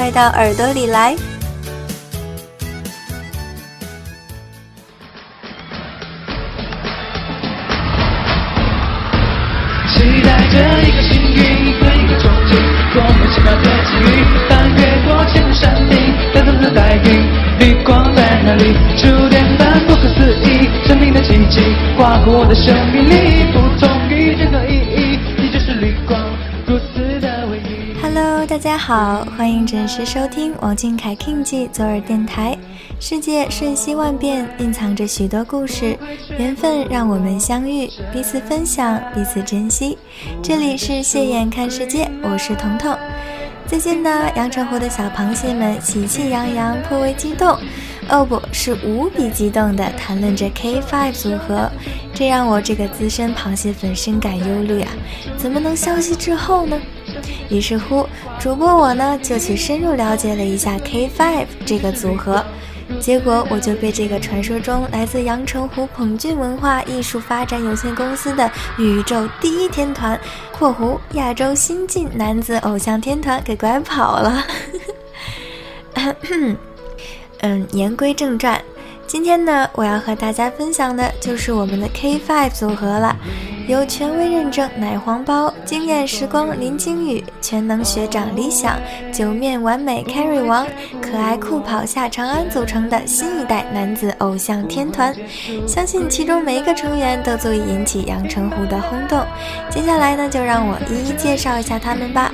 快到耳朵里来！期待着一个幸运，一个一个憧憬，多么奇妙的际遇！翻越过千山山岭，等等的白云，绿光在哪里？触电般不可思议，生命的奇迹划过我的生命里，不同于任何大家好，欢迎准时收听王俊凯 King 记左耳电台。世界瞬息万变，蕴藏着许多故事，缘分让我们相遇，彼此分享，彼此珍惜。这里是谢眼看世界，我是彤彤。最近呢，阳澄湖的小螃蟹们喜气洋洋，颇为激动。哦不是无比激动地谈论着 K5 组合，这让我这个资深螃蟹粉深感忧虑啊！怎么能消息滞后呢？于是乎，主播我呢就去深入了解了一下 K5 这个组合，结果我就被这个传说中来自阳澄湖捧俊文化艺术发展有限公司的宇宙第一天团（括弧亚洲新晋男子偶像天团）给拐跑了。嗯，言归正传，今天呢，我要和大家分享的就是我们的 K5 组合了。由权威认证奶黄包、惊艳时光林金宇、全能学长李想、九面完美 Carry 王、可爱酷跑夏长安组成的新一代男子偶像天团，相信其中每一个成员都足以引起阳澄湖的轰动。接下来呢，就让我一一介绍一下他们吧。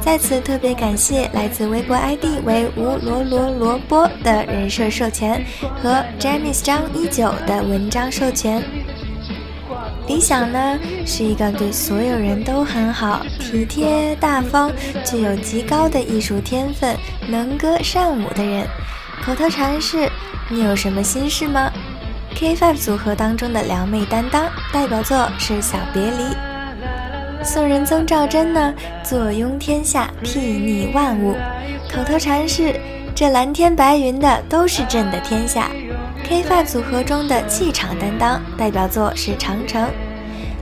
在此特别感谢来自微博 ID 为吴罗罗罗波的人设授权和 James 张一九的文章授权。理想呢是一个对所有人都很好、体贴大方、具有极高的艺术天分、能歌善舞的人。口头禅是：“你有什么心事吗？”K5 组合当中的撩妹担当，代表作是《小别离》。宋仁宗赵祯呢，坐拥天下，睥睨万物。口头禅是：“这蓝天白云的都是朕的天下。” K5 组合中的气场担当，代表作是《长城》。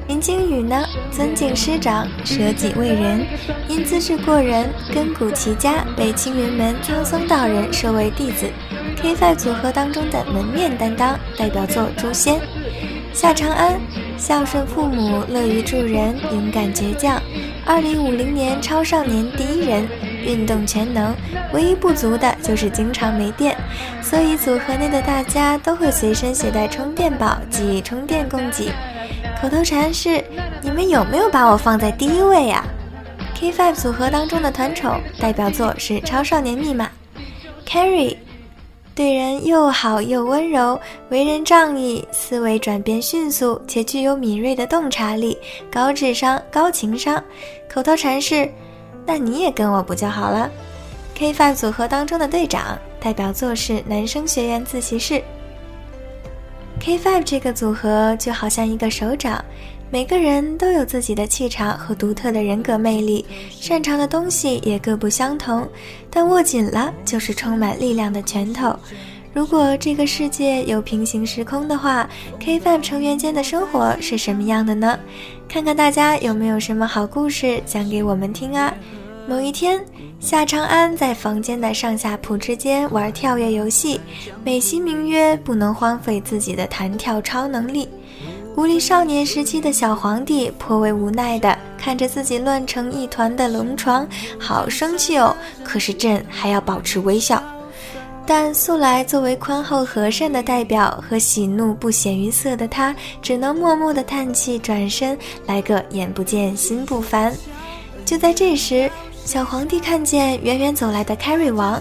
林惊羽呢，尊敬师长，舍己为人，因资质过人，根骨齐家，被青云门苍松道人收为弟子。K5 组合当中的门面担当，代表作《诛仙》。夏长安，孝顺父母，乐于助人，勇敢倔强。二零五零年超少年第一人，运动全能，唯一不足的就是经常没电，所以组合内的大家都会随身携带充电宝及充电供给。口头禅是：“你们有没有把我放在第一位呀、啊、？”K5 组合当中的团宠代表作是《超少年密码》，Carry。对人又好又温柔，为人仗义，思维转变迅速，且具有敏锐的洞察力，高智商、高情商。口头禅是：“那你也跟我不就好了？”K5 组合当中的队长代表作是《男生学院自习室》。K5 这个组合就好像一个手掌，每个人都有自己的气场和独特的人格魅力，擅长的东西也各不相同，但握紧了就是充满力量的拳头。如果这个世界有平行时空的话，K5 成员间的生活是什么样的呢？看看大家有没有什么好故事讲给我们听啊！某一天，夏长安在房间的上下铺之间玩跳跃游戏，美其名曰不能荒废自己的弹跳超能力。孤立少年时期的小皇帝颇为无奈的看着自己乱成一团的龙床，好生气哦！可是朕还要保持微笑。但素来作为宽厚和善的代表和喜怒不显于色的他，只能默默的叹气，转身来个眼不见心不烦。就在这时，小皇帝看见远远走来的 Carry 王，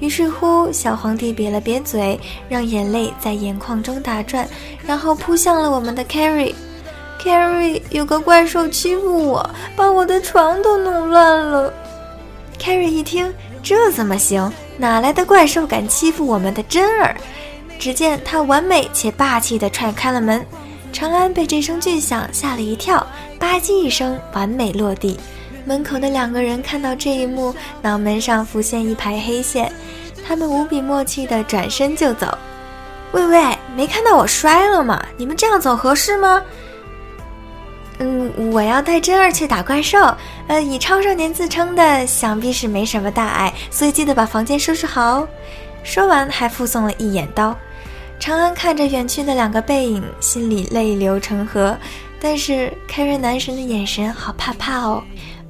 于是乎，小皇帝瘪了瘪嘴，让眼泪在眼眶中打转，然后扑向了我们的 Carry。Carry，有个怪兽欺负我，把我的床都弄乱了。Carry 一听，这怎么行？哪来的怪兽敢欺负我们的真儿？只见他完美且霸气地踹开了门，长安被这声巨响吓了一跳，吧唧一声完美落地。门口的两个人看到这一幕，脑门上浮现一排黑线，他们无比默契地转身就走。喂喂，没看到我摔了吗？你们这样走合适吗？嗯，我要带真儿去打怪兽。呃，以超少年自称的，想必是没什么大碍，所以记得把房间收拾好哦。说完，还附送了一眼刀。长安看着远去的两个背影，心里泪流成河。但是凯瑞男神的眼神好怕怕哦。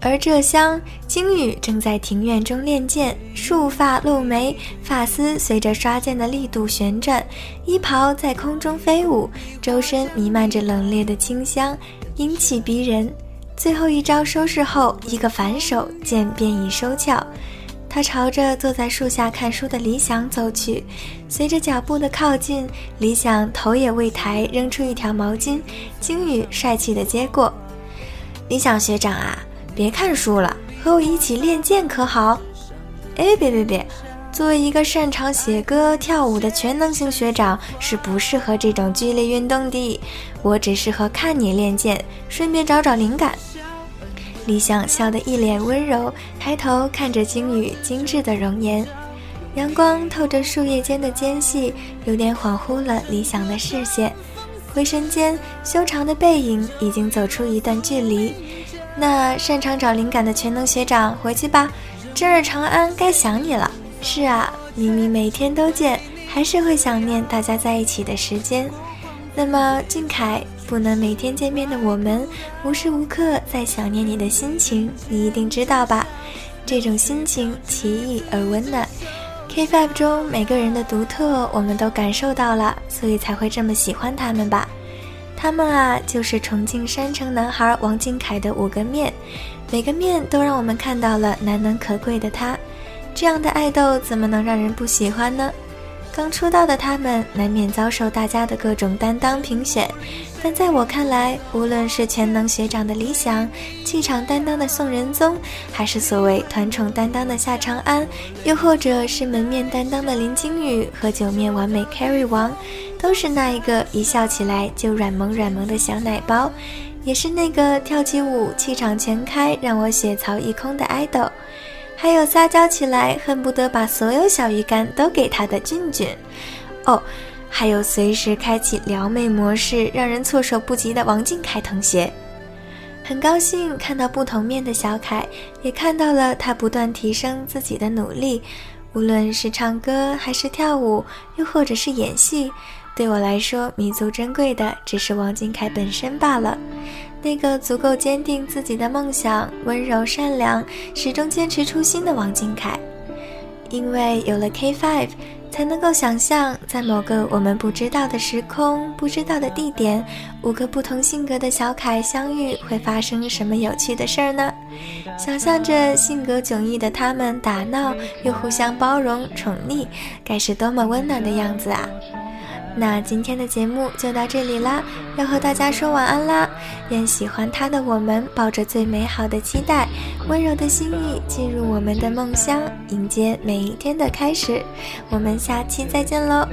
而这厢金宇正在庭院中练剑，束发露眉，发丝随着刷剑的力度旋转，衣袍在空中飞舞，周身弥漫着冷冽的清香，英气逼人。最后一招收拾后，一个反手，剑便已收鞘。他朝着坐在树下看书的李想走去，随着脚步的靠近，李想头也未抬，扔出一条毛巾，金宇帅气的接过。李想学长啊。别看书了，和我一起练剑可好？哎，别别别！作为一个擅长写歌跳舞的全能型学长，是不适合这种剧烈运动的。我只适合看你练剑，顺便找找灵感。李想笑得一脸温柔，抬头看着金宇精致的容颜，阳光透着树叶间的间隙，有点恍惚了李想的视线。回神间，修长的背影已经走出一段距离。那擅长找灵感的全能学长回去吧，真儿长安该想你了。是啊，明明每天都见，还是会想念大家在一起的时间。那么俊凯，不能每天见面的我们，无时无刻在想念你的心情，你一定知道吧？这种心情奇异而温暖。K five 中每个人的独特，我们都感受到了，所以才会这么喜欢他们吧。他们啊，就是重庆山城男孩王俊凯的五个面，每个面都让我们看到了难能可贵的他。这样的爱豆怎么能让人不喜欢呢？刚出道的他们难免遭受大家的各种担当评选，但在我看来，无论是全能学长的理想、气场担当的宋仁宗，还是所谓团宠担当的夏长安，又或者是门面担当的林金宇和九面完美 carry 王，都是那一个一笑起来就软萌软萌的小奶包，也是那个跳起舞气场全开让我血槽一空的爱豆。还有撒娇起来恨不得把所有小鱼干都给他的俊俊，哦，还有随时开启撩妹模式让人措手不及的王俊凯同学。很高兴看到不同面的小凯，也看到了他不断提升自己的努力，无论是唱歌还是跳舞，又或者是演戏，对我来说弥足珍贵的只是王俊凯本身罢了。那个足够坚定自己的梦想、温柔善良、始终坚持初心的王俊凯，因为有了 K5，才能够想象在某个我们不知道的时空、不知道的地点，五个不同性格的小凯相遇会发生什么有趣的事儿呢？想象着性格迥异的他们打闹又互相包容宠溺，该是多么温暖的样子啊！那今天的节目就到这里啦，要和大家说晚安啦！愿喜欢他的我们抱着最美好的期待，温柔的心意进入我们的梦乡，迎接每一天的开始。我们下期再见喽！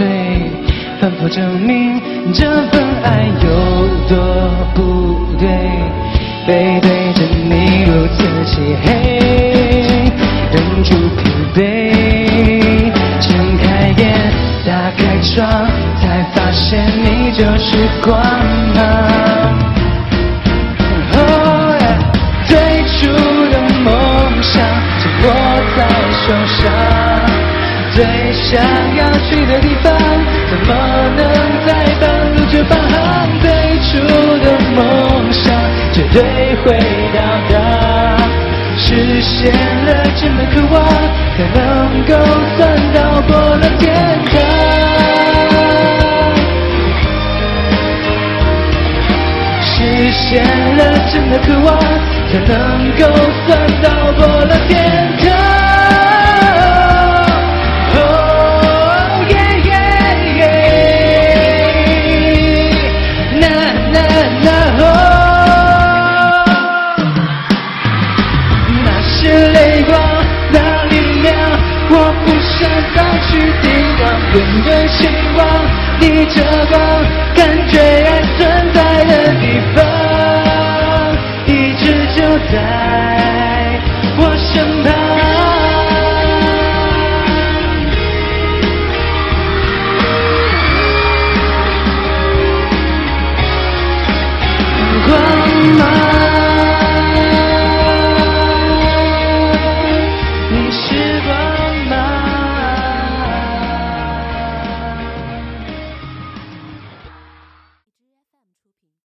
退，反复证明这份爱有多不对，背对着你如此漆黑。忍住疲惫。睁开眼，打开窗，才发现你就是光芒。最想要去的地方，怎么能在半路就返航？最初的梦想绝对会到达，实现了真的渴望，才能够算到过了天堂。实现了真的渴望，才能够算到过了天。你这个